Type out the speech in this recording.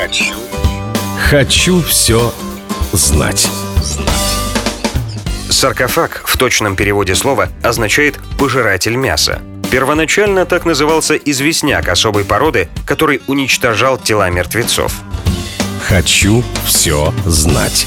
Хочу. Хочу все знать. Саркофаг в точном переводе слова означает «пожиратель мяса». Первоначально так назывался известняк особой породы, который уничтожал тела мертвецов. Хочу все знать.